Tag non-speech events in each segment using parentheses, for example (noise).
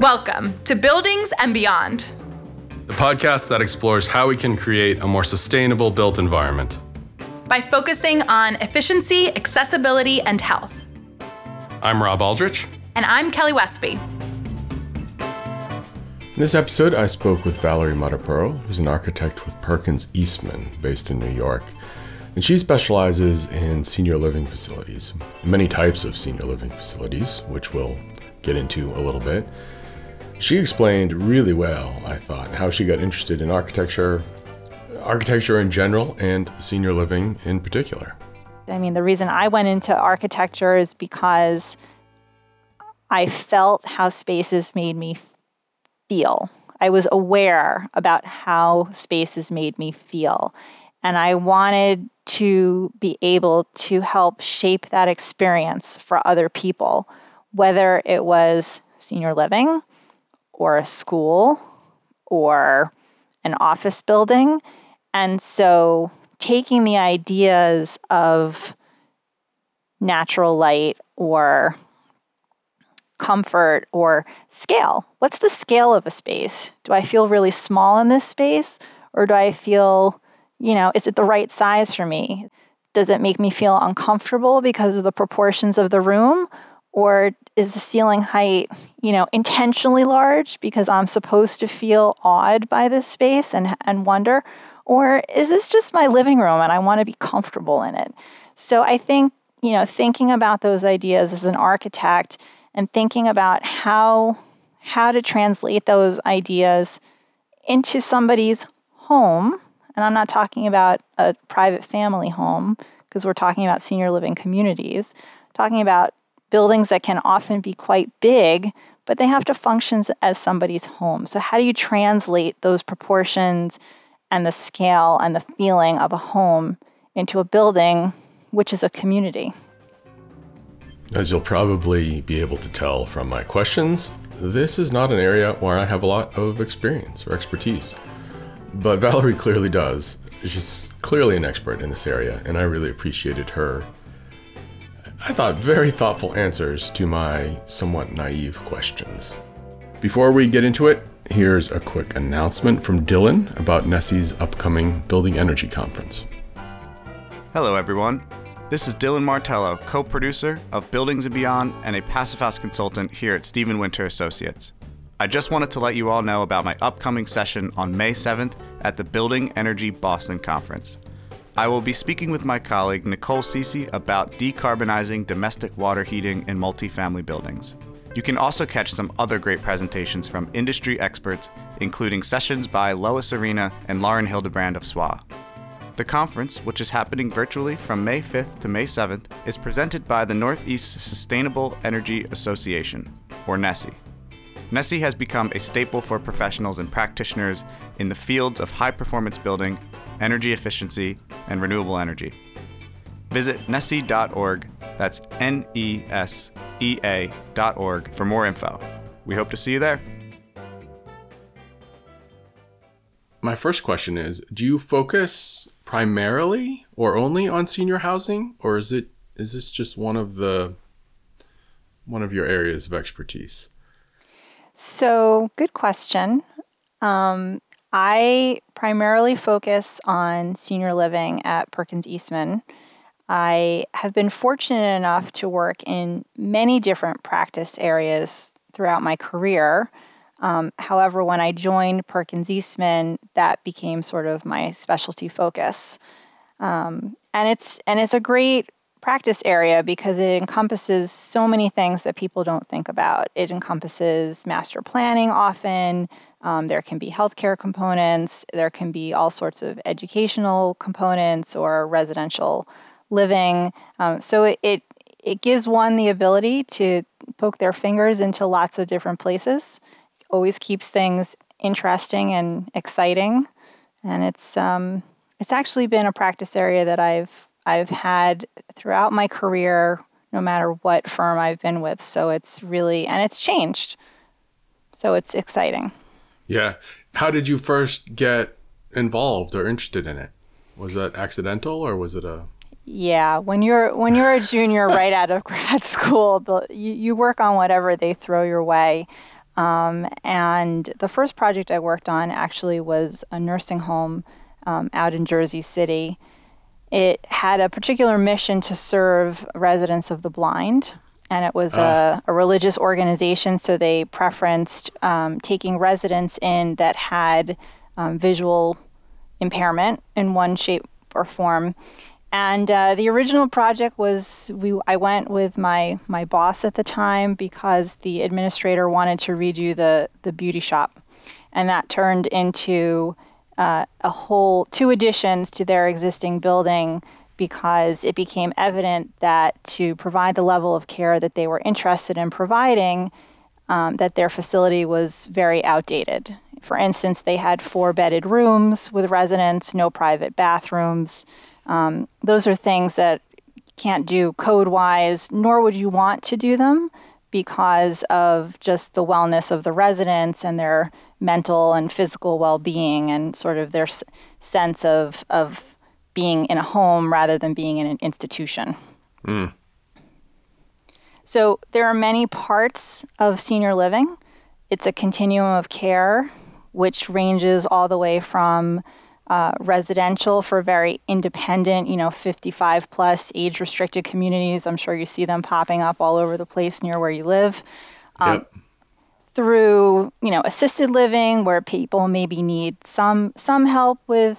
Welcome to Buildings and Beyond, the podcast that explores how we can create a more sustainable built environment by focusing on efficiency, accessibility, and health. I'm Rob Aldrich. And I'm Kelly Westby. In this episode, I spoke with Valerie Matapuro, who's an architect with Perkins Eastman, based in New York. And she specializes in senior living facilities, many types of senior living facilities, which we'll get into a little bit. She explained really well, I thought, how she got interested in architecture, architecture in general, and senior living in particular. I mean, the reason I went into architecture is because I felt how spaces made me feel. I was aware about how spaces made me feel. And I wanted to be able to help shape that experience for other people, whether it was senior living or a school or an office building. And so taking the ideas of natural light or comfort or scale. What's the scale of a space? Do I feel really small in this space or do I feel, you know, is it the right size for me? Does it make me feel uncomfortable because of the proportions of the room or is the ceiling height, you know, intentionally large because I'm supposed to feel awed by this space and, and wonder? Or is this just my living room and I want to be comfortable in it? So I think, you know, thinking about those ideas as an architect and thinking about how how to translate those ideas into somebody's home, and I'm not talking about a private family home because we're talking about senior living communities, talking about buildings that can often be quite big, but they have to function as somebody's home. So, how do you translate those proportions and the scale and the feeling of a home into a building, which is a community? As you'll probably be able to tell from my questions, this is not an area where I have a lot of experience or expertise. But Valerie clearly does. She's clearly an expert in this area, and I really appreciated her I thought, very thoughtful answers to my somewhat naive questions. Before we get into it, here's a quick announcement from Dylan about NESEA's upcoming Building Energy Conference. Hello, everyone. This is Dylan Martello, co producer of Buildings and Beyond and a House consultant here at Steven Winter Associates. I just wanted to let you all know about my upcoming session on May 7th at the Building Energy Boston Conference. I will be speaking with my colleague Nicole Ceci about decarbonizing domestic water heating in multifamily buildings. You can also catch some other great presentations from industry experts, including sessions by Lois Arena and Lauren Hildebrand of SWA. The conference, which is happening virtually from May 5th to May 7th, is presented by the Northeast Sustainable Energy Association, or NESEA. NESEA has become a staple for professionals and practitioners in the fields of high performance building, energy efficiency, and renewable energy. Visit NESEA.org, that's N E S E A.org, for more info. We hope to see you there. My first question is Do you focus primarily or only on senior housing, or is it is this just one of the one of your areas of expertise? So, good question. Um, I primarily focus on senior living at Perkins Eastman. I have been fortunate enough to work in many different practice areas throughout my career. Um, however, when I joined Perkins Eastman, that became sort of my specialty focus. Um, and it's and it's a great practice area because it encompasses so many things that people don't think about. It encompasses master planning often. Um, there can be healthcare components. There can be all sorts of educational components or residential living. Um, so it, it it gives one the ability to poke their fingers into lots of different places. Always keeps things interesting and exciting, and it's um, it's actually been a practice area that I've I've had throughout my career, no matter what firm I've been with. So it's really, and it's changed. So it's exciting. Yeah. How did you first get involved or interested in it? Was that accidental or was it a Yeah, when you're when you're a (laughs) junior right out of grad school, the, you, you work on whatever they throw your way. Um, and the first project I worked on actually was a nursing home um, out in Jersey City. It had a particular mission to serve residents of the blind, and it was a, a, religious organization, so they preferenced um, taking residents in that had um, visual impairment in one shape or form. And uh, the original project was we. I went with my my boss at the time because the administrator wanted to redo the the beauty shop, and that turned into uh, a whole two additions to their existing building because it became evident that to provide the level of care that they were interested in providing, um, that their facility was very outdated. For instance, they had four bedded rooms with residents, no private bathrooms. Um, those are things that can't do code wise, nor would you want to do them because of just the wellness of the residents and their mental and physical well being and sort of their s- sense of, of being in a home rather than being in an institution. Mm. So there are many parts of senior living. It's a continuum of care, which ranges all the way from uh, residential for very independent, you know, 55 plus age restricted communities. I'm sure you see them popping up all over the place near where you live. Um, yep. Through you know assisted living, where people maybe need some some help with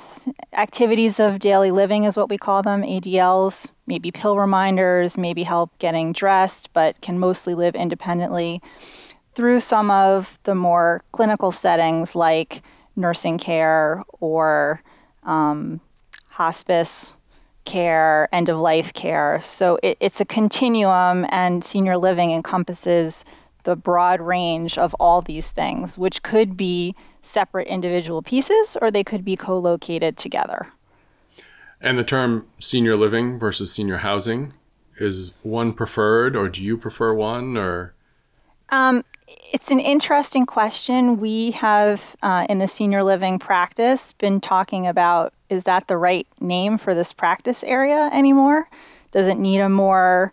activities of daily living, is what we call them, ADLs. Maybe pill reminders, maybe help getting dressed, but can mostly live independently. Through some of the more clinical settings, like nursing care or um, hospice care, end of life care. So it, it's a continuum, and senior living encompasses the broad range of all these things, which could be separate individual pieces or they could be co located together. And the term senior living versus senior housing is one preferred, or do you prefer one, or? Um, it's an interesting question. We have, uh, in the senior living practice, been talking about is that the right name for this practice area anymore? Does it need a more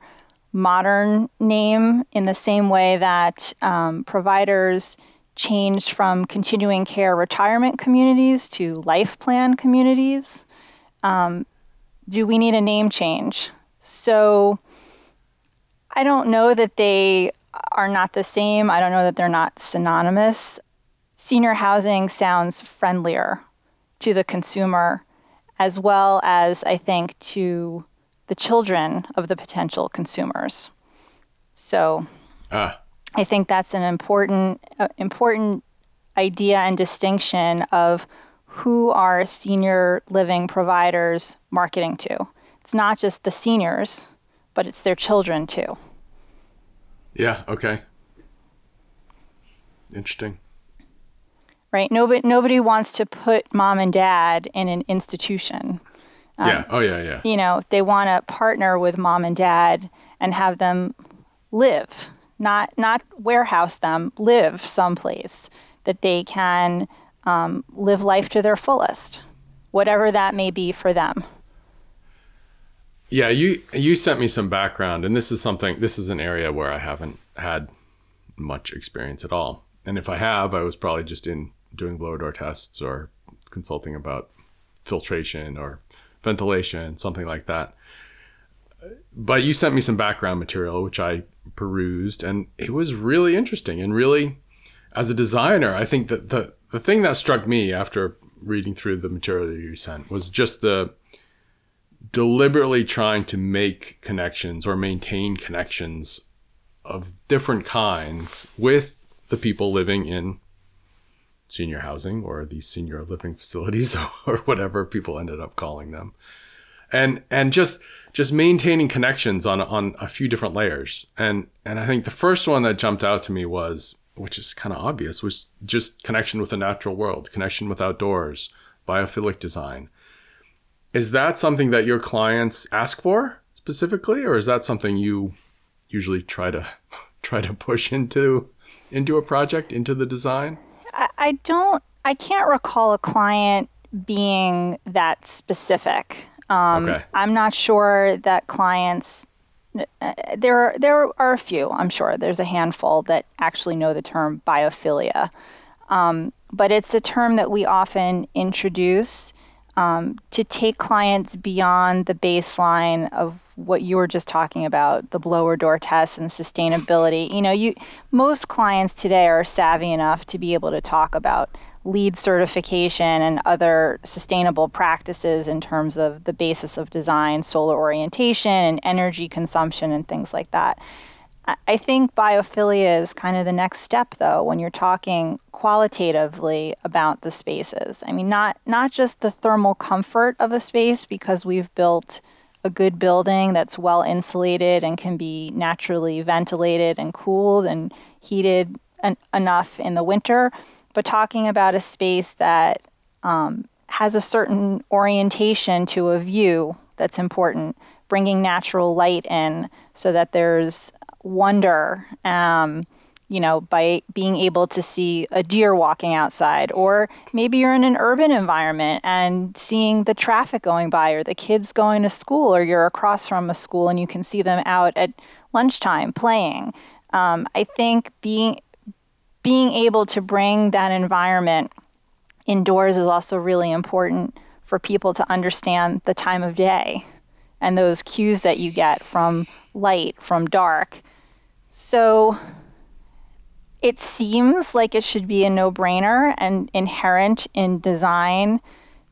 modern name in the same way that um, providers changed from continuing care retirement communities to life plan communities? Um, do we need a name change? So I don't know that they are not the same. I don't know that they're not synonymous. Senior housing sounds friendlier to the consumer, as well as, I think, to the children of the potential consumers. So ah. I think that's an important, uh, important idea and distinction of who are senior living providers marketing to. It's not just the seniors, but it's their children too. Yeah. Okay. Interesting. Right. Nobody nobody wants to put mom and dad in an institution. Um, yeah. Oh yeah. Yeah. You know, they want to partner with mom and dad and have them live, not not warehouse them, live someplace that they can um, live life to their fullest, whatever that may be for them. Yeah, you you sent me some background, and this is something. This is an area where I haven't had much experience at all. And if I have, I was probably just in doing blower door tests or consulting about filtration or ventilation, something like that. But you sent me some background material, which I perused, and it was really interesting. And really, as a designer, I think that the the thing that struck me after reading through the material you sent was just the deliberately trying to make connections or maintain connections of different kinds with the people living in senior housing or these senior living facilities (laughs) or whatever people ended up calling them. And and just just maintaining connections on on a few different layers. And and i think the first one that jumped out to me was which is kind of obvious was just connection with the natural world connection with outdoors biophilic design. Is that something that your clients ask for specifically, or is that something you usually try to (laughs) try to push into into a project, into the design? I, I don't. I can't recall a client being that specific. Um, okay. I'm not sure that clients. Uh, there, are, there are a few. I'm sure there's a handful that actually know the term biophilia, um, but it's a term that we often introduce um, to take clients beyond the baseline of what you were just talking about, the blower door test and sustainability. You know, you most clients today are savvy enough to be able to talk about LEED certification and other sustainable practices in terms of the basis of design, solar orientation, and energy consumption, and things like that. I think biophilia is kind of the next step, though, when you're talking qualitatively about the spaces. I mean, not not just the thermal comfort of a space, because we've built a good building that's well insulated and can be naturally ventilated and cooled and heated en- enough in the winter, but talking about a space that um, has a certain orientation to a view that's important, bringing natural light in so that there's wonder. Um, you know, by being able to see a deer walking outside, or maybe you're in an urban environment and seeing the traffic going by, or the kids going to school, or you're across from a school and you can see them out at lunchtime playing. Um, I think being being able to bring that environment indoors is also really important for people to understand the time of day and those cues that you get from light, from dark. So it seems like it should be a no brainer and inherent in design,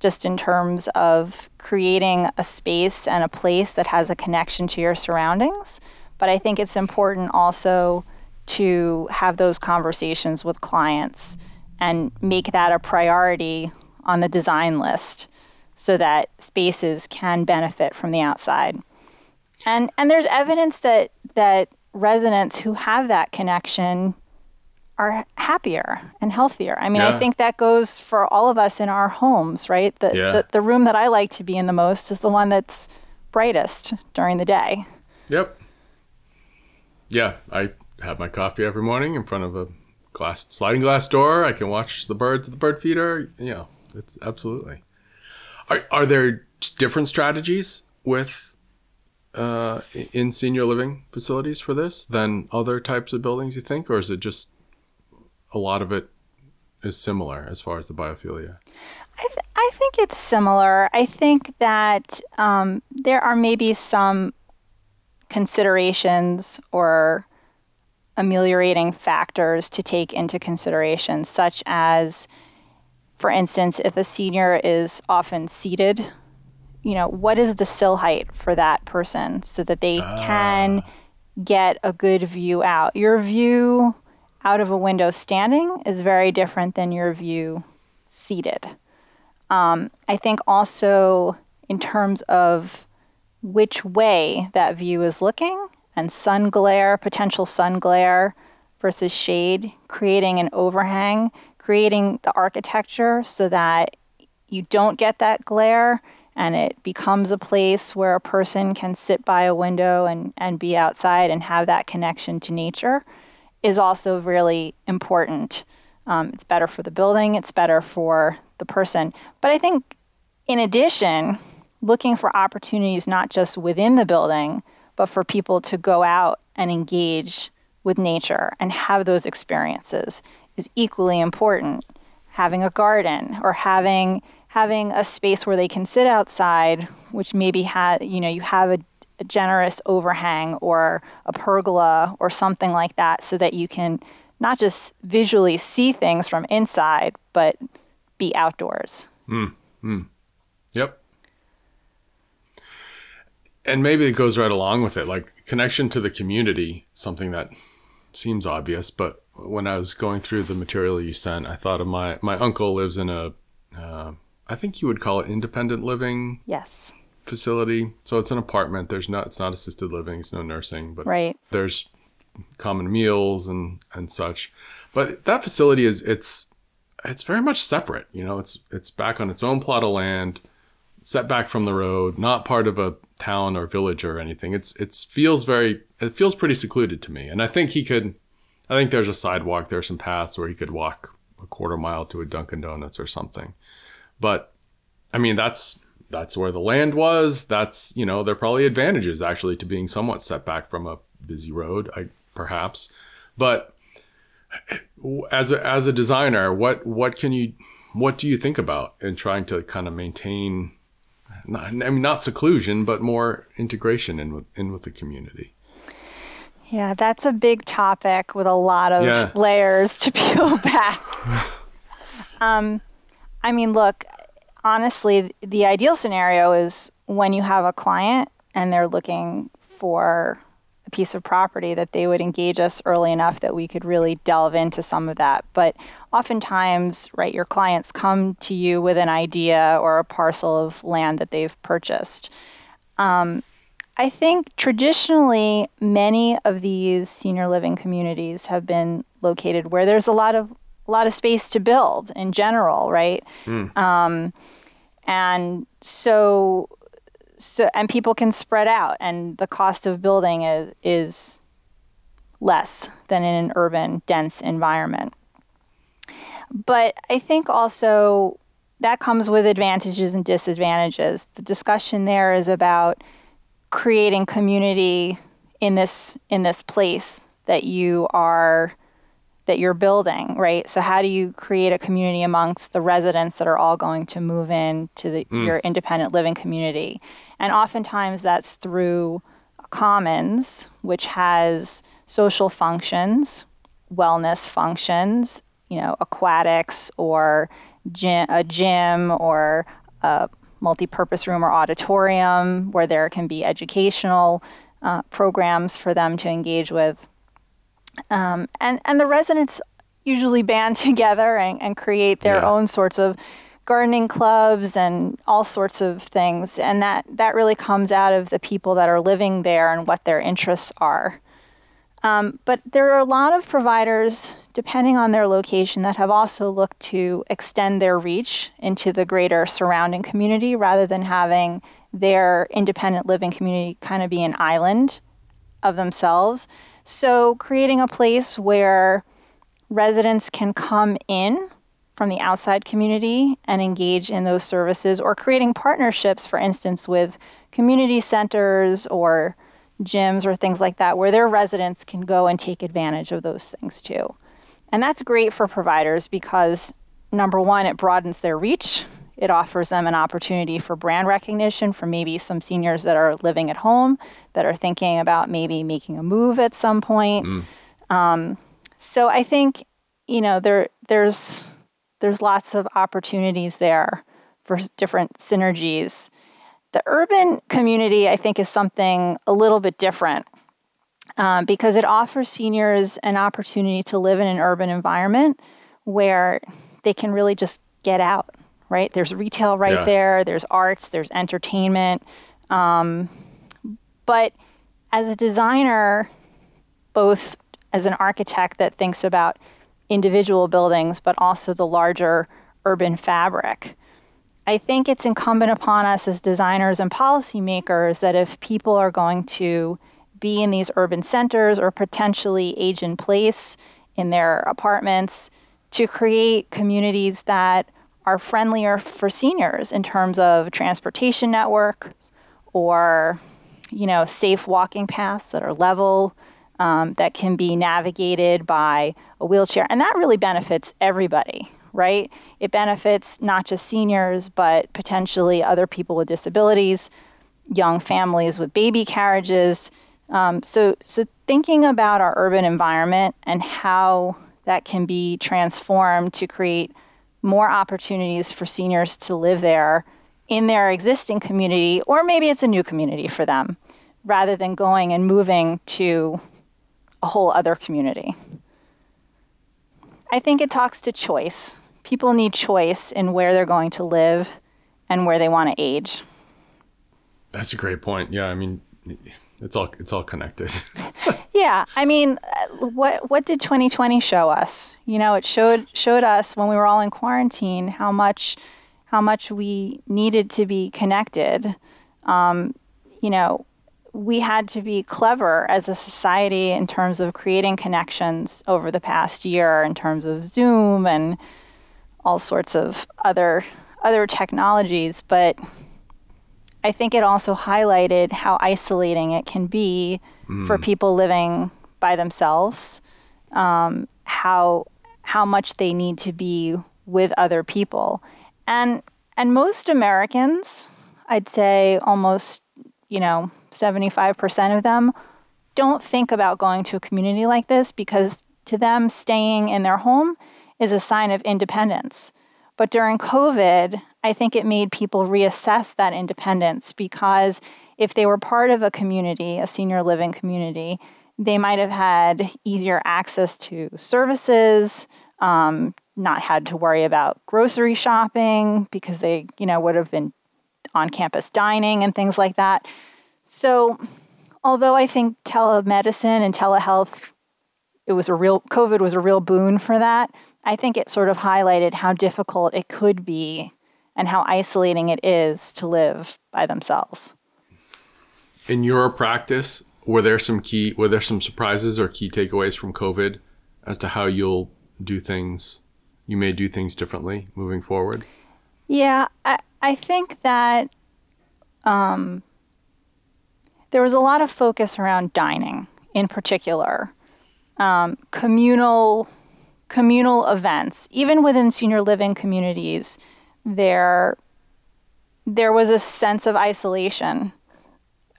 just in terms of creating a space and a place that has a connection to your surroundings. But I think it's important also to have those conversations with clients and make that a priority on the design list so that spaces can benefit from the outside. And and there's evidence that that residents who have that connection are happier and healthier. I mean, Yeah. I think that goes for all of us in our homes, right? The, Yeah. the the room that I like to be in the most is the one that's brightest during the day. Yep. Yeah, I have my coffee every morning in front of a glass sliding glass door. I can watch the birds at the bird feeder. You know, it's absolutely. Are are there different strategies with uh, in senior living facilities for this than other types of buildings? You think, or is it just a lot of it is similar as far as the biophilia? I, th- I think it's similar. I think that um, there are maybe some considerations or ameliorating factors to take into consideration, such as, for instance, if a senior is often seated, you know, what is the sill height for that person so that they can get a good view out? Your view out of a window standing is very different than your view seated. Um, I think also in terms of which way that view is looking and sun glare, potential sun glare versus shade, creating an overhang, creating the architecture so that you don't get that glare and it becomes a place where a person can sit by a window and, and be outside and have that connection to nature is also really important. Um, it's better for the building, it's better for the person. But I think, in addition, looking for opportunities not just within the building, but for people to go out and engage with nature and have those experiences is equally important. Having a garden or having having a space where they can sit outside, which maybe had you know you have a, a generous overhang or a pergola or something like that, so that you can not just visually see things from inside, but be outdoors. Yep. And maybe it goes right along with it, like connection to the community, something that seems obvious, but when I was going through the material you sent, I thought of my my uncle lives in a, uh, I think you would call it independent living Yes, facility. So it's an apartment. There's not it's not assisted living. It's no nursing, but right. there's common meals and and such. But that facility is it's it's very much separate. You know, it's it's back on its own plot of land, set back from the road, not part of a town or village or anything. It's it's feels very it feels pretty secluded to me. And I think he could I think there's a sidewalk, there's some paths where he could walk a quarter mile to a Dunkin' Donuts or something. But I mean that's that's where the land was. That's, you know, there are probably advantages actually to being somewhat set back from a busy road, I, perhaps. But as a, as a designer, what, what can you, what do you think about in trying to kind of maintain, not, I mean, not seclusion, but more integration in with, in with the community? Yeah, that's a big topic with a lot of yeah. layers to peel (laughs) back. (laughs) um, I mean, look, honestly, the ideal scenario is when you have a client and they're looking for a piece of property that they would engage us early enough that we could really delve into some of that. But oftentimes, right, your clients come to you with an idea or a parcel of land that they've purchased. Um, I think traditionally, many of these senior living communities have been located where there's a lot of a lot of space to build in general, right? Mm. Um, and so, so and people can spread out, and the cost of building is is less than in an urban, dense environment. But I think also that comes with advantages and disadvantages. The discussion there is about creating community in this in this place that you are that you're building, right? So how do you create a community amongst the residents that are all going to move in to the, mm. your independent living community? And oftentimes that's through commons, which has social functions, wellness functions, you know, aquatics or gym, a gym or a multi-purpose room or auditorium where there can be educational uh, programs for them to engage with. Um, and, and the residents usually band (laughs) together and, and create their yeah. own sorts of gardening clubs and all sorts of things. And that, that really comes out of the people that are living there and what their interests are. Um, but there are a lot of providers, depending on their location, that have also looked to extend their reach into the greater surrounding community rather than having their independent living community kind of be an island of themselves. So, creating a place where residents can come in from the outside community and engage in those services, or creating partnerships, for instance, with community centers or gyms or things like that, where their residents can go and take advantage of those things too. And that's great for providers because, number one, it broadens their reach it offers them an opportunity for brand recognition for maybe some seniors that are living at home that are thinking about maybe making a move at some point. Mm. Um, so I think you know there there's there's lots of opportunities there for different synergies. The urban community, I think, is something a little bit different um, because it offers seniors an opportunity to live in an urban environment where they can really just get out right? There's retail right yeah. there, there's arts, there's entertainment. Um, but as a designer, both as an architect that thinks about individual buildings, but also the larger urban fabric, I think it's incumbent upon us as designers and policymakers that if people are going to be in these urban centers or potentially age in place in their apartments, to create communities that are friendlier for seniors in terms of transportation network or you know safe walking paths that are level um, that can be navigated by a wheelchair. And that really benefits everybody right? It benefits not just seniors but potentially other people with disabilities young families with baby carriages. Um, so so thinking about our urban environment and how that can be transformed to create more opportunities for seniors to live there in their existing community, or maybe it's a new community for them, rather than going and moving to a whole other community. I think it talks to choice. People need choice in where they're going to live and where they want to age. That's a great point. Yeah, I mean, it's all it's all connected. (laughs) yeah, I mean, what what did 2020 show us? You know, it showed showed us when we were all in quarantine how much how much we needed to be connected. Um, you know, we had to be clever as a society in terms of creating connections over the past year, in terms of Zoom and all sorts of other other technologies, but I think it also highlighted how isolating it can be for people living by themselves. Um, how how much they need to be with other people, and and most Americans, I'd say almost you know seventy five percent of them don't think about going to a community like this because to them staying in their home is a sign of independence. But during COVID, I think it made people reassess that independence because if they were part of a community, a senior living community, they might have had easier access to services, um, not had to worry about grocery shopping because they, you know, would have been on campus dining and things like that. So, although I think telemedicine and telehealth, it was a real COVID was a real boon for that. I think it sort of highlighted how difficult it could be and how isolating it is to live by themselves. In your practice, were there some key were there some surprises or key takeaways from COVID as to how you'll do things you may do things differently moving forward? Yeah, I, I think that um, there was a lot of focus around dining in particular, um, communal communal events, even within senior living communities. There, there was a sense of isolation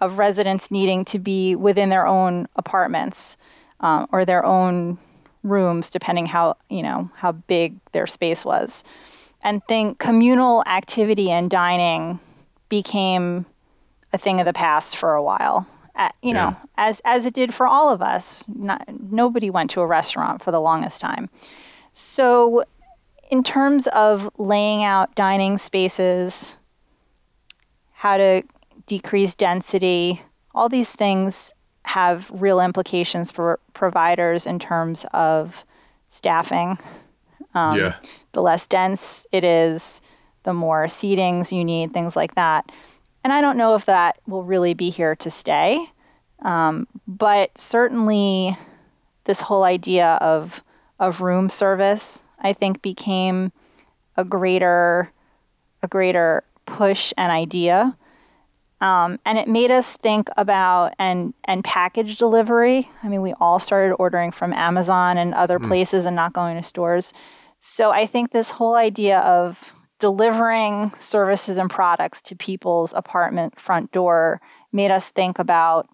of residents needing to be within their own apartments um, or their own rooms, depending how you know how big their space was. And think communal activity and dining became a thing of the past for a while. Uh, you know, as as it did for all of us. Not, nobody went to a restaurant for the longest time. So, in terms of laying out dining spaces, how to decrease density, all these things have real implications for providers in terms of staffing. Um, yeah. The less dense it is, the more seatings you need, things like that. And I don't know if that will really be here to stay, um, but certainly this whole idea of of room service, I think, became a greater a greater push and idea. Um, and it made us think about and and package delivery. I mean, we all started ordering from Amazon and other places and not going to stores. So I think this whole idea of delivering services and products to people's apartment front door made us think about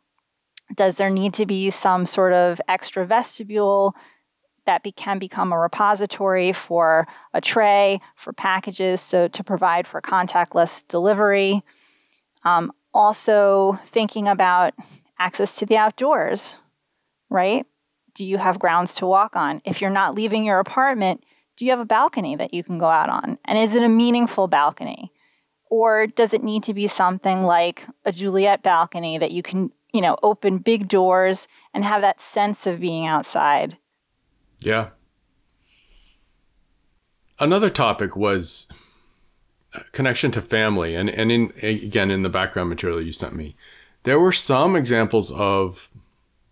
does there need to be some sort of extra vestibule that be, can become a repository for a tray for packages so to provide for contactless delivery um, also thinking about access to the outdoors right do you have grounds to walk on if you're not leaving your apartment do you have a balcony that you can go out on? And is it a meaningful balcony? Or does it need to be something like a Juliet balcony that you can, you know, open big doors and have that sense of being outside? Yeah. Another topic was connection to family and and in again in the background material you sent me there were some examples of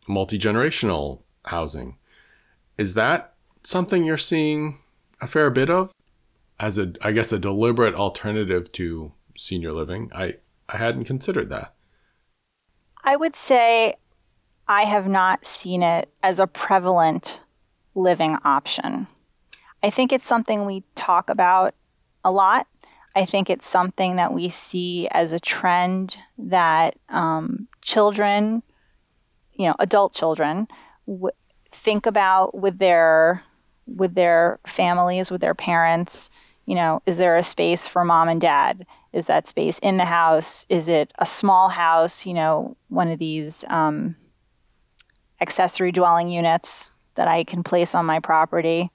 multi-generational housing is that something you're seeing a fair bit of as a I guess a deliberate alternative to senior living. I I hadn't considered that. I would say I have not seen it as a prevalent living option. I think it's something we talk about a lot. I think it's something that we see as a trend that um, children, you know, adult children, w- think about with their with their families, with their parents. You know, is there a space for mom and dad? Is that space in the house? Is it a small house? You know, one of these um, accessory dwelling units that I can place on my property.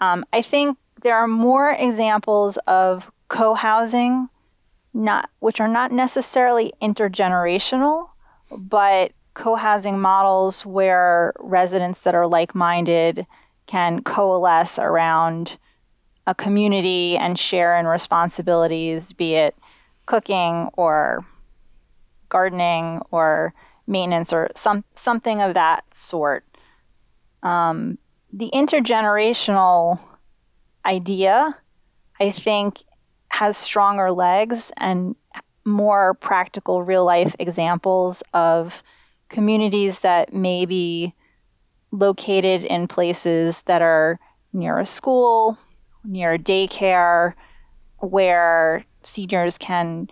Um, I think there are more examples of co-housing, not which are not necessarily intergenerational, but co-housing models where residents that are like-minded can coalesce around a community and share in responsibilities, be it cooking or gardening or maintenance or some something of that sort. Um, the intergenerational idea, I think, has stronger legs and more practical real life examples of communities that may be located in places that are near a school, near a daycare, where seniors can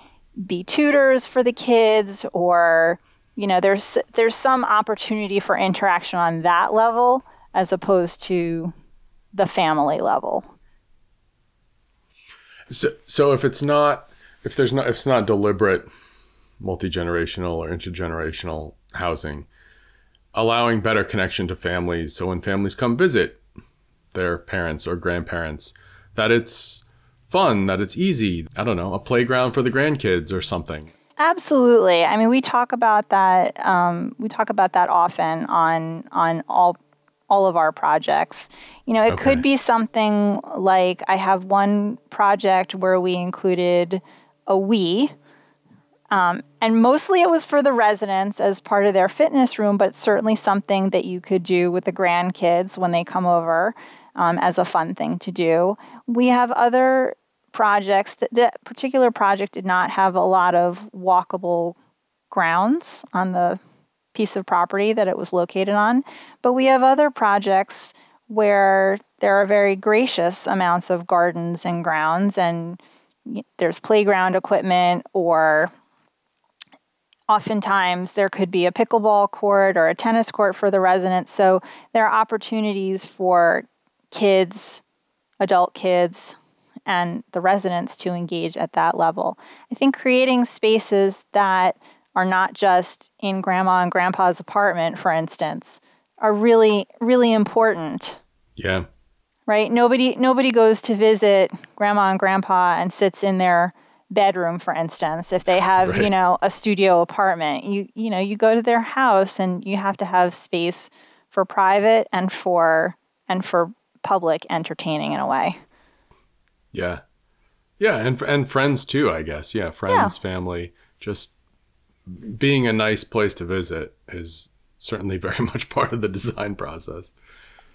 be tutors for the kids or you know there's there's some opportunity for interaction on that level as opposed to the family level. So, so if it's not, if there's not, if it's not deliberate multi generational or intergenerational housing, allowing better connection to families. So when families come visit their parents or grandparents, that it's fun, that it's easy. I don't know, a playground for the grandkids or something. Absolutely. I mean, we talk about that. Um, we talk about that often on on all all of our projects. You know, it okay. could be something like I have one project where we included a Wii. Um, and mostly it was for the residents as part of their fitness room, but certainly something that you could do with the grandkids when they come over um, as a fun thing to do. We have other projects. That, that particular project did not have a lot of walkable grounds on the piece of property that it was located on. But we have other projects where there are very gracious amounts of gardens and grounds, and there's playground equipment, or oftentimes there could be a pickleball court or a tennis court for the residents. So there are opportunities for kids, adult kids, and the residents to engage at that level. I think creating spaces that are not just in grandma and grandpa's apartment, for instance, are really, really important. Yeah. Right? Nobody nobody goes to visit grandma and grandpa and sits in their bedroom, for instance, if they have, (laughs) right. you know, a studio apartment. You you know, you go to their house and you have to have space for private and for and for public entertaining in a way. Yeah. Yeah, and and friends too, I guess. Yeah, friends, yeah. family, just being a nice place to visit is certainly (laughs) very much part of the design process.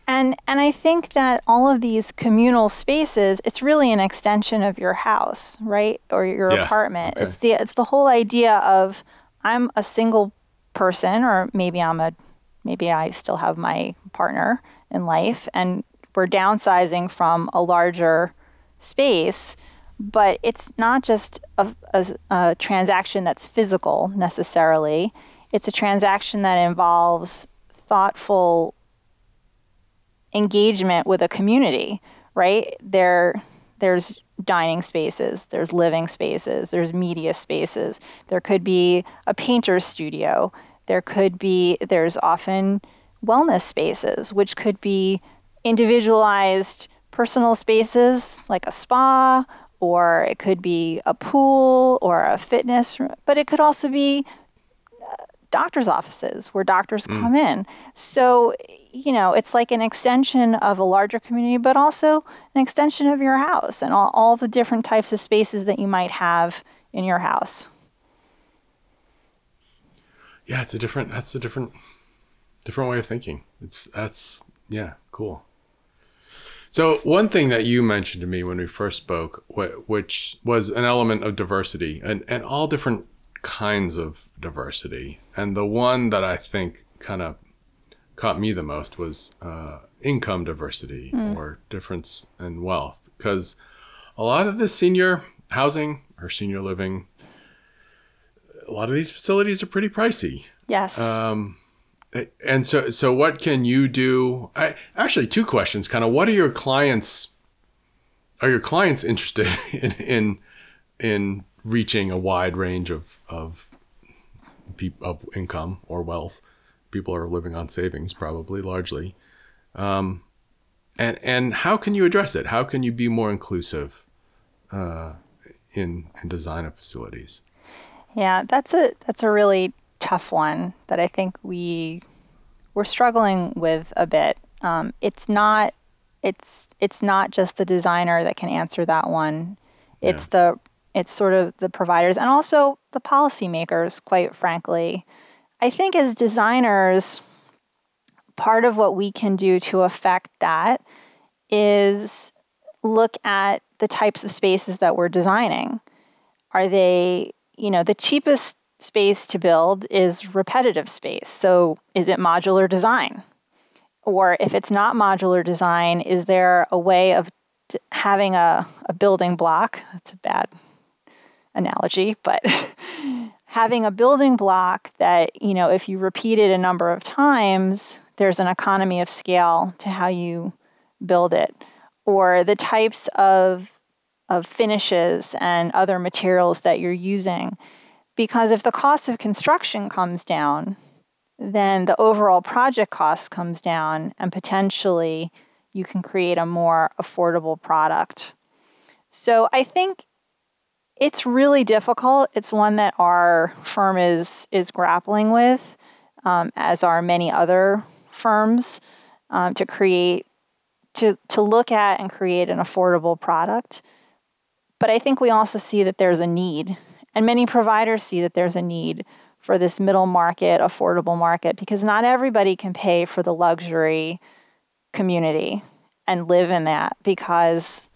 And and I think that all of these communal spaces, it's really an extension of your house, right? Or your yeah, apartment. Okay. It's the it's the whole idea of I'm a single person or maybe I'm a maybe I still have my partner in life and we're downsizing from a larger space but it's not just a, a, a, transaction that's physical necessarily. It's a transaction that involves thoughtful engagement with a community, right? There, there's dining spaces, there's living spaces, there's media spaces. There could be a painter's studio. There could be, there's often wellness spaces, which could be individualized personal spaces like a spa or it could be a pool or a fitness, room, but it could also be uh, doctor's offices where doctors mm. come in. So, you know, it's like an extension of a larger community, but also an extension of your house and all, all the different types of spaces that you might have in your house. Yeah, it's a different, that's a different, different way of thinking. It's, that's, yeah, cool. So one thing that you mentioned to me when we first spoke, which was an element of diversity and, and all different kinds of diversity. And the one that I think kind of caught me the most was uh, income diversity mm. or difference in wealth. Because a lot of the senior housing or senior living, a lot of these facilities are pretty pricey. Yes. Um, and so so what can you do? I, actually two questions kind of what are your clients are your clients interested (laughs) in in, in reaching a wide range of of people of income or wealth? People are living on savings probably largely. Um, and and how can you address it? How can you be more inclusive uh, in in design of facilities? Yeah that's a that's a really tough one that I think we we're struggling with a bit. Um, it's not it's it's not just the designer that can answer that one. It's yeah. the it's sort of the providers and also the policymakers, quite frankly. I think as designers, part of what we can do to affect that is look at the types of spaces that we're designing. Are they you know, the cheapest space to build is repetitive space. So, is it modular design? Or if it's not modular design, is there a way of having a, a building block? That's a bad analogy, but (laughs) having a building block that, you know, if you repeat it a number of times, there's an economy of scale to how you build it. Or the types of of finishes and other materials that you're using. Because if the cost of construction comes down, then the overall project cost comes down and potentially you can create a more affordable product. So I think it's really difficult. It's one that our firm is is grappling with, um, as are many other firms, um, to create to to look at and create an affordable product. But I think we also see that there's a need, and many providers see that there's a need for this middle market, affordable market, because not everybody can pay for the luxury community and live in that because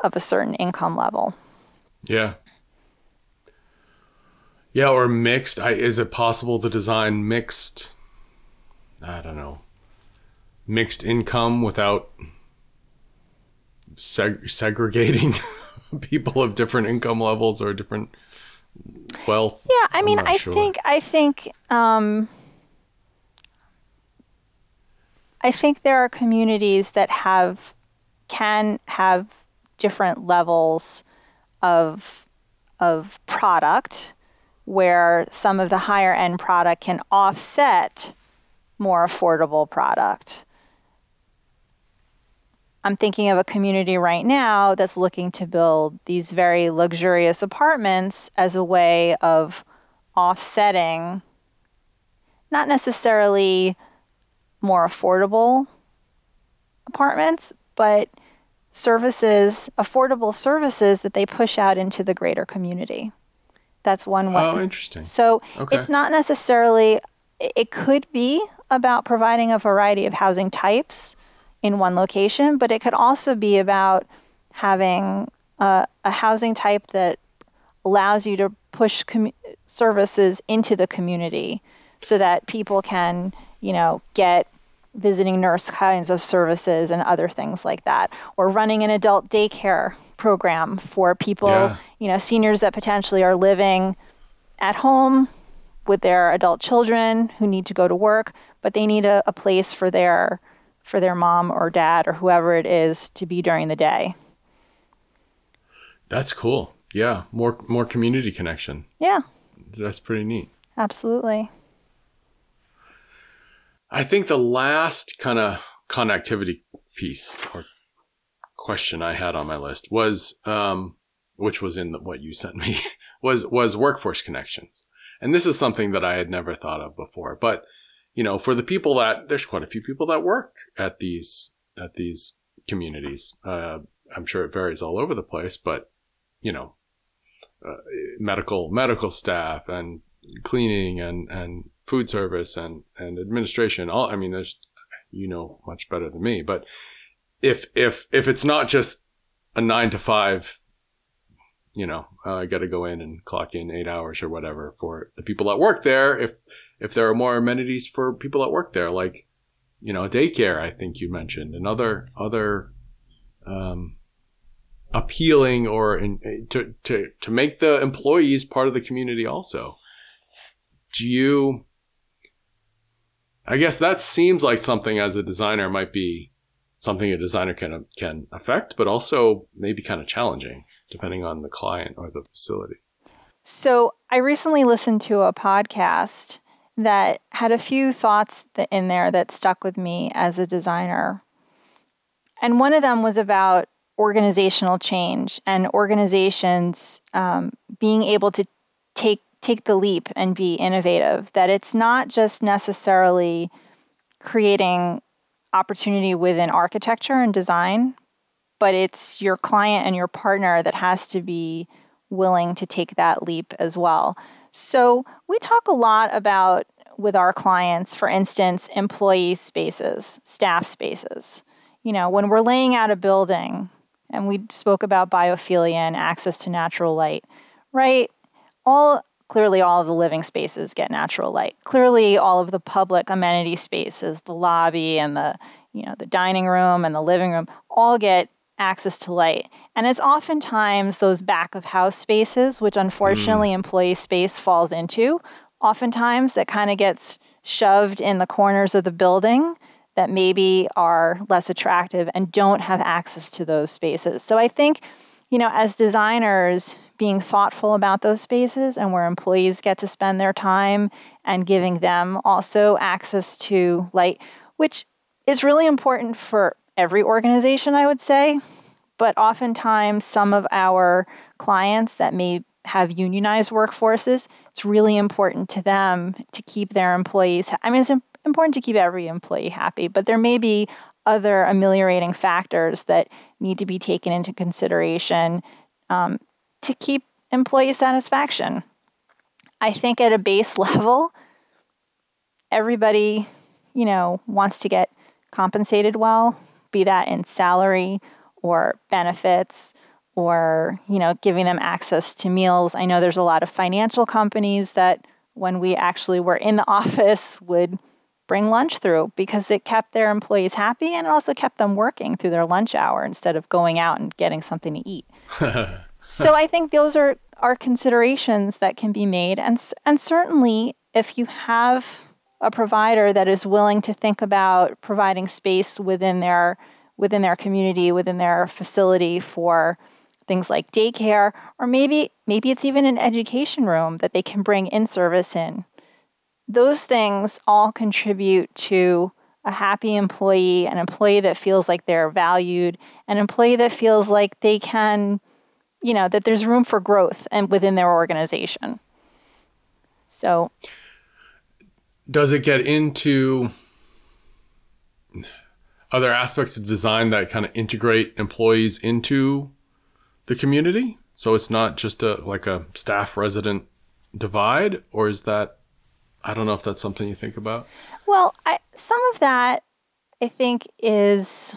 of a certain income level. Yeah. Yeah, or mixed. I, is it possible to design mixed? I don't know. Mixed income without seg- segregating (laughs) people of different income levels or different wealth. Yeah, I mean, I sure. think I think um, I think there are communities that have can have different levels of of product where some of the higher end product can offset more affordable product. I'm thinking of a community right now that's looking to build these very luxurious apartments as a way of offsetting not necessarily more affordable apartments, but services, affordable services that they push out into the greater community. That's one way. Oh, interesting. So okay. it's not necessarily, it could be about providing a variety of housing types in one location, but it could also be about having a, a housing type that allows you to push com- services into the community so that people can, you know, get visiting nurse kinds of services and other things like that, or running an adult daycare program for people, yeah. you know, seniors that potentially are living at home with their adult children who need to go to work, but they need a, a place for their for their mom or dad or whoever it is to be during the day. That's cool. Yeah, more more community connection. Yeah. That's pretty neat. Absolutely. I think the last kind of connectivity piece or question I had on my list was, um, which was in the, what you sent me, (laughs) was was workforce connections, and this is something that I had never thought of before. But you know, for the people that there's quite a few people that work at these at these communities. Uh, I'm sure it varies all over the place, but you know, uh, medical medical staff and cleaning and and food service and and administration all i mean there's you know much better than me but if if if it's not just a 9 to 5 you know uh, i got to go in and clock in 8 hours or whatever for the people that work there if if there are more amenities for people that work there like you know daycare i think you mentioned and other other um, appealing or in, to, to to make the employees part of the community also. Do you I guess that seems like something as a designer might be something a designer can can affect, but also maybe kind of challenging depending on the client or the facility. So I recently listened to a podcast that had a few thoughts in there that stuck with me as a designer. And one of them was about organizational change and organizations um, being able to take take the leap and be innovative, that it's not just necessarily creating opportunity within architecture and design, but it's your client and your partner that has to be willing to take that leap as well. So, we talk a lot about with our clients, for instance, employee spaces, staff spaces. You know, when we're laying out a building, and we spoke about biophilia and access to natural light, right? all clearly all of the living spaces get natural light. Clearly all of the public amenity spaces, the lobby and the you know the dining room and the living room all get access to light. And it's oftentimes those back of house spaces, which unfortunately mm. employee space falls into, oftentimes that kind of gets shoved in the corners of the building that maybe are less attractive and don't have access to those spaces. So I think, you know, as designers, being thoughtful about those spaces and where employees get to spend their time and giving them also access to light, which is really important for every organization, I would say. But oftentimes, some of our clients that may have unionized workforces, it's really important to them to keep their employees. I mean, it's important to keep every employee happy, but there may be other ameliorating factors that need to be taken into consideration um, to keep employee satisfaction. I think at a base (laughs) level, everybody, you know, wants to get compensated well, be that in salary or benefits or, you know, giving them access to meals. I know there's a lot of financial companies that when we actually were in the (laughs) office would bring lunch through because it kept their employees happy and it also kept them working through their lunch hour instead of going out and getting something to eat. (laughs) so I think those are are considerations that can be made and and certainly if you have a provider that is willing to think about providing space within their within their community, within their facility for things like daycare, or maybe maybe it's even an education room that they can bring in service in. Those things all contribute to a happy employee, an employee that feels like they're valued, an employee that feels like they can, you know, that there's room for growth and within their organization. So does it get into other aspects of design that kind of integrate employees into the community? So it's not just a like a staff resident divide or is that i don't know if that's something you think about. Well I, some of that i think is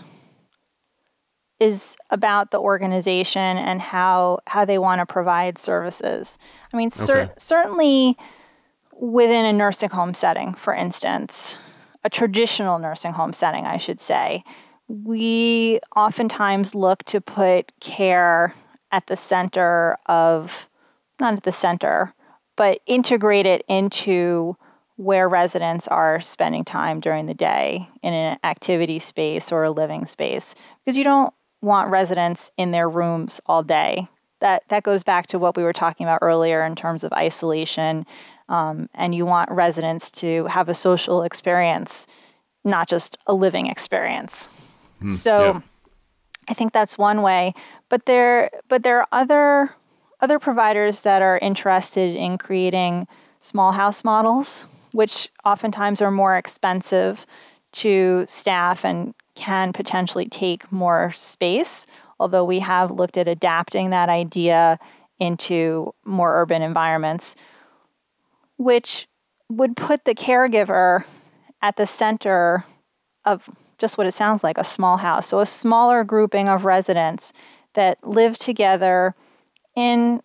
is about the organization and how how they want to provide services. I mean cer- okay. certainly within a nursing home setting, for instance, a traditional nursing home setting, I should say, we oftentimes look to put care at the center of, not at the center, but integrate it into where residents are spending time during the day in an activity space or a living space because you don't want residents in their rooms all day. That that goes back to what we were talking about earlier in terms of isolation um, and you want residents to have a social experience, not just a living experience. Mm, so yeah. I think that's one way. But there, but there are other other providers that are interested in creating small house models, which oftentimes are more expensive to staff and can potentially take more space. Although we have looked at adapting that idea into more urban environments which would put the caregiver at the center of just what it sounds like a small house. So, a smaller grouping of residents that live together in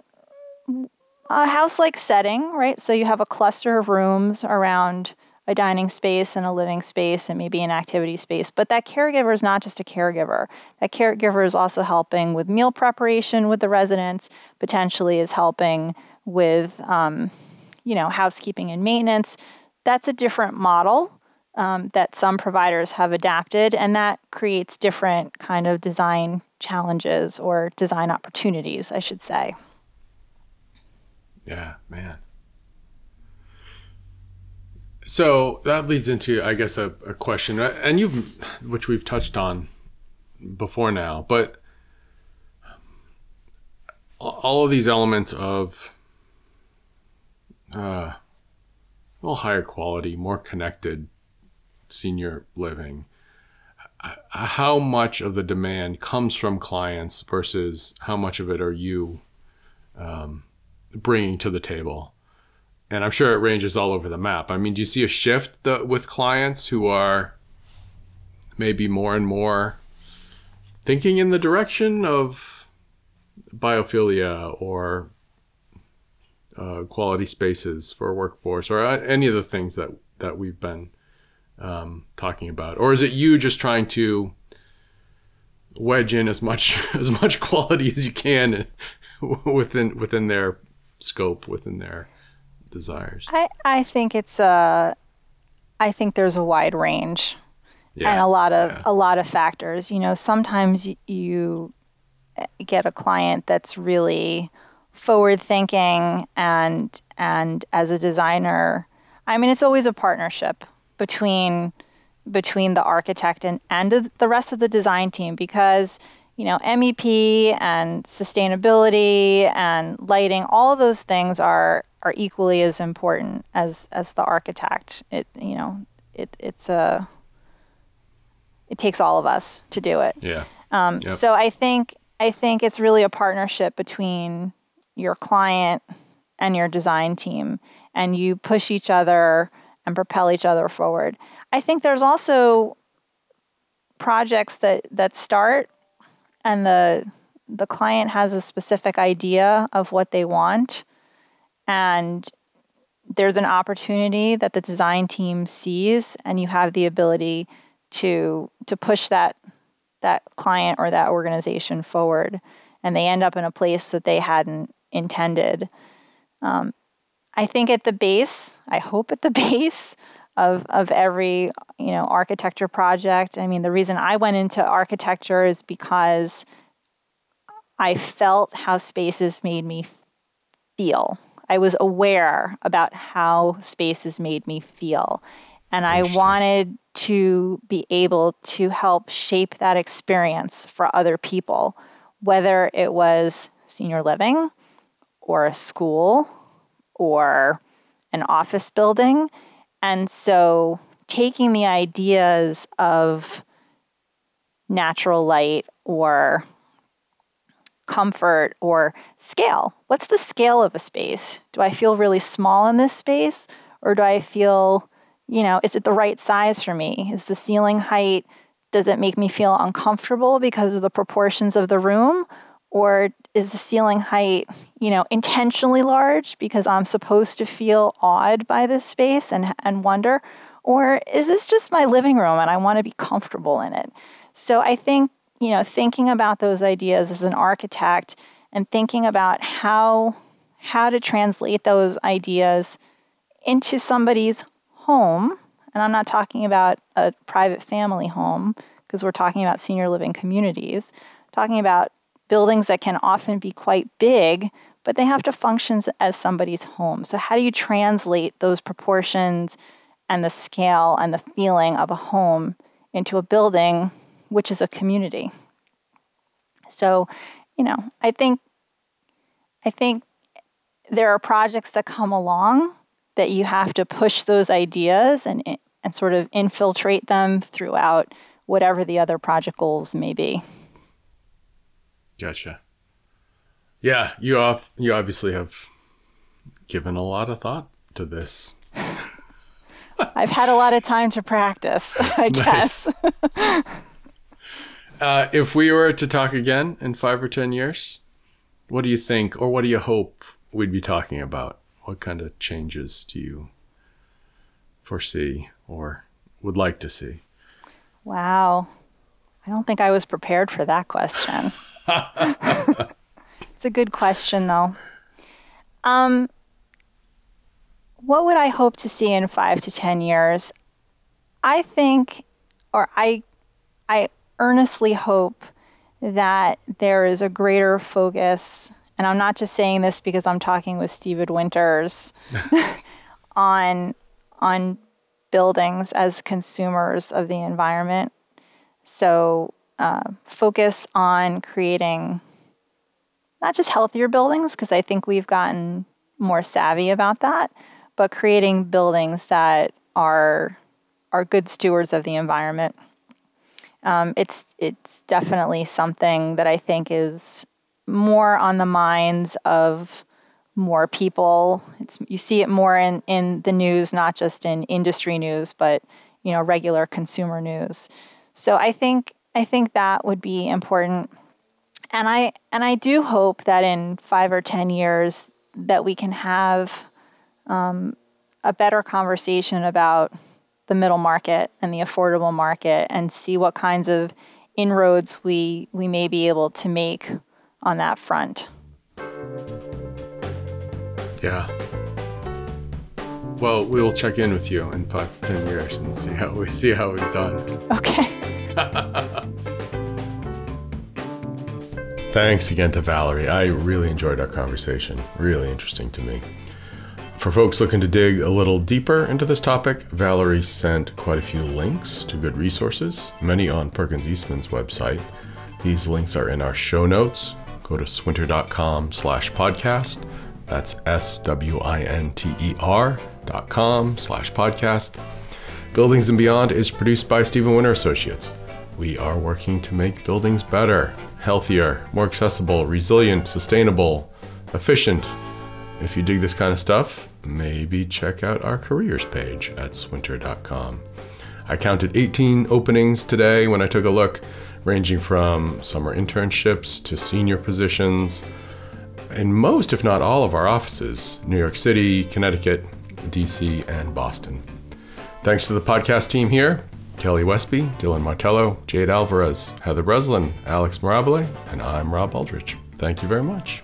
a house like setting, right? So, you have a cluster of rooms around a dining space and a living space and maybe an activity space. But that caregiver is not just a caregiver. That caregiver is also helping with meal preparation with the residents, potentially is helping with um, you know, housekeeping and maintenance. That's a different model um, that some providers have adapted, and that creates different kind of design challenges or design opportunities, I should say. Yeah, man. So that leads into, I guess, a, a question, uh, and you've, which we've touched on before now, but all of these elements of uh, a little higher quality, more connected senior living. How much of the demand comes from clients versus how much of it are you um, bringing to the table? And I'm sure it ranges all over the map. I mean, do you see a shift the, with clients who are maybe more and more thinking in the direction of biophilia or uh, quality spaces for a workforce or uh, any of the things that that we've been um, talking about, or is it you just trying to wedge in as much (laughs) as much quality as you can (laughs) within within their scope, within their desires? I I think it's a, I think there's a wide range, Yeah, and a lot of yeah. a lot of factors. You know, sometimes you eh, get a client that's really forward thinking and and as a designer i mean it's always a partnership between between the architect and and the- rest of the design team because you know mep and sustainability and lighting all of those things are are equally as important as as the architect it you know it it's a it takes all of us to do it yeah. um, Yep. So I think I think it's really a partnership between your client and your design team, and you push each other and propel each other forward. I think there's also projects that that start, and the the client has a specific idea of what they want, and there's an opportunity that the design team sees, and you have the ability to to push that that client or that organization forward and they end up in a place that they hadn't intended. Um, I think at the base, I hope at the (laughs) base of, of every you know architecture project. I mean, the reason I went into architecture is because I felt how spaces made me feel. I was aware about how spaces made me feel. And I wanted to be able to help shape that experience for other people, whether it was senior living or a school or an office building. And so taking the ideas of natural light or comfort or scale. What's the scale of a space? Do I feel really small in this space or do I feel, you know, is it the right size for me? Is the ceiling height does it make me feel uncomfortable because of the proportions of the room or is the ceiling height, you know, intentionally large because I'm supposed to feel awed by this space and and wonder or is this just my living room and I want to be comfortable in it? So I think you know, thinking about those ideas as an architect and thinking about how how to translate those ideas into somebody's home, and I'm not talking about a private family home because we're talking about senior living communities, talking about buildings that can often be quite big, but they have to function as somebody's home. So how do you translate those proportions and the scale and the feeling of a home into a building which is a community. So, you know, I think I think there are projects that come along that you have to push those ideas and and sort of infiltrate them throughout whatever the other project goals may be. Gotcha. Yeah, you off you obviously have given a lot of thought to this. (laughs) I've had a lot of time to practice, (laughs) I guess. (laughs) Uh, if we were to talk again in five or ten years, what do you think, or what do you hope we'd be talking about? What kind of changes do you foresee or would like to see? Wow. I don't think I was prepared for that question. (laughs) it's a good question though. Um what would I hope to see in 5 to 10 years? I think or I I earnestly hope that there is a greater focus and I'm not just saying this because I'm talking with Steven Winters (laughs) (laughs) on on buildings as consumers of the environment. So, uh, focus on creating not just healthier buildings, because I think we've gotten more savvy about that, but creating buildings that are are good stewards of the environment. Um, it's it's definitely something that I think is more on the minds of more people. It's you see it more in, in the news, not just in industry news, but you know, regular consumer news. So I think I think that would be important. And I and I do hope that in five or ten years that we can have um, a better conversation about the middle market and the affordable market and see what kinds of inroads we we may be able to make on that front. Yeah. Well, we will check in with you in five to ten years and see how we see how we've done. Okay. (laughs) Thanks again to Valerie. I really enjoyed our conversation. Really interesting to me. For folks looking to dig a little deeper into this topic, Valerie sent quite a few links to good resources, many on Perkins Eastman's website. These links are in our show notes. Go to swinter.com slash podcast. That's S-W-I-N-T-E-R dot com slash podcast. Buildings and Beyond is produced by Steven Winter Associates. We are working to make buildings better, healthier, more accessible, resilient, sustainable, efficient. If you dig this kind of stuff, maybe check out our careers page at swinter.com. I counted 18 openings today when I took a look, ranging from summer internships to senior positions in most, if not all, of our offices New York City, Connecticut, DC, and Boston. Thanks to the podcast team here Kelly Westby, Dylan Martello, Jade Alvarez, Heather Breslin, Alex Mirabile, and I'm Rob Aldrich. Thank you very much.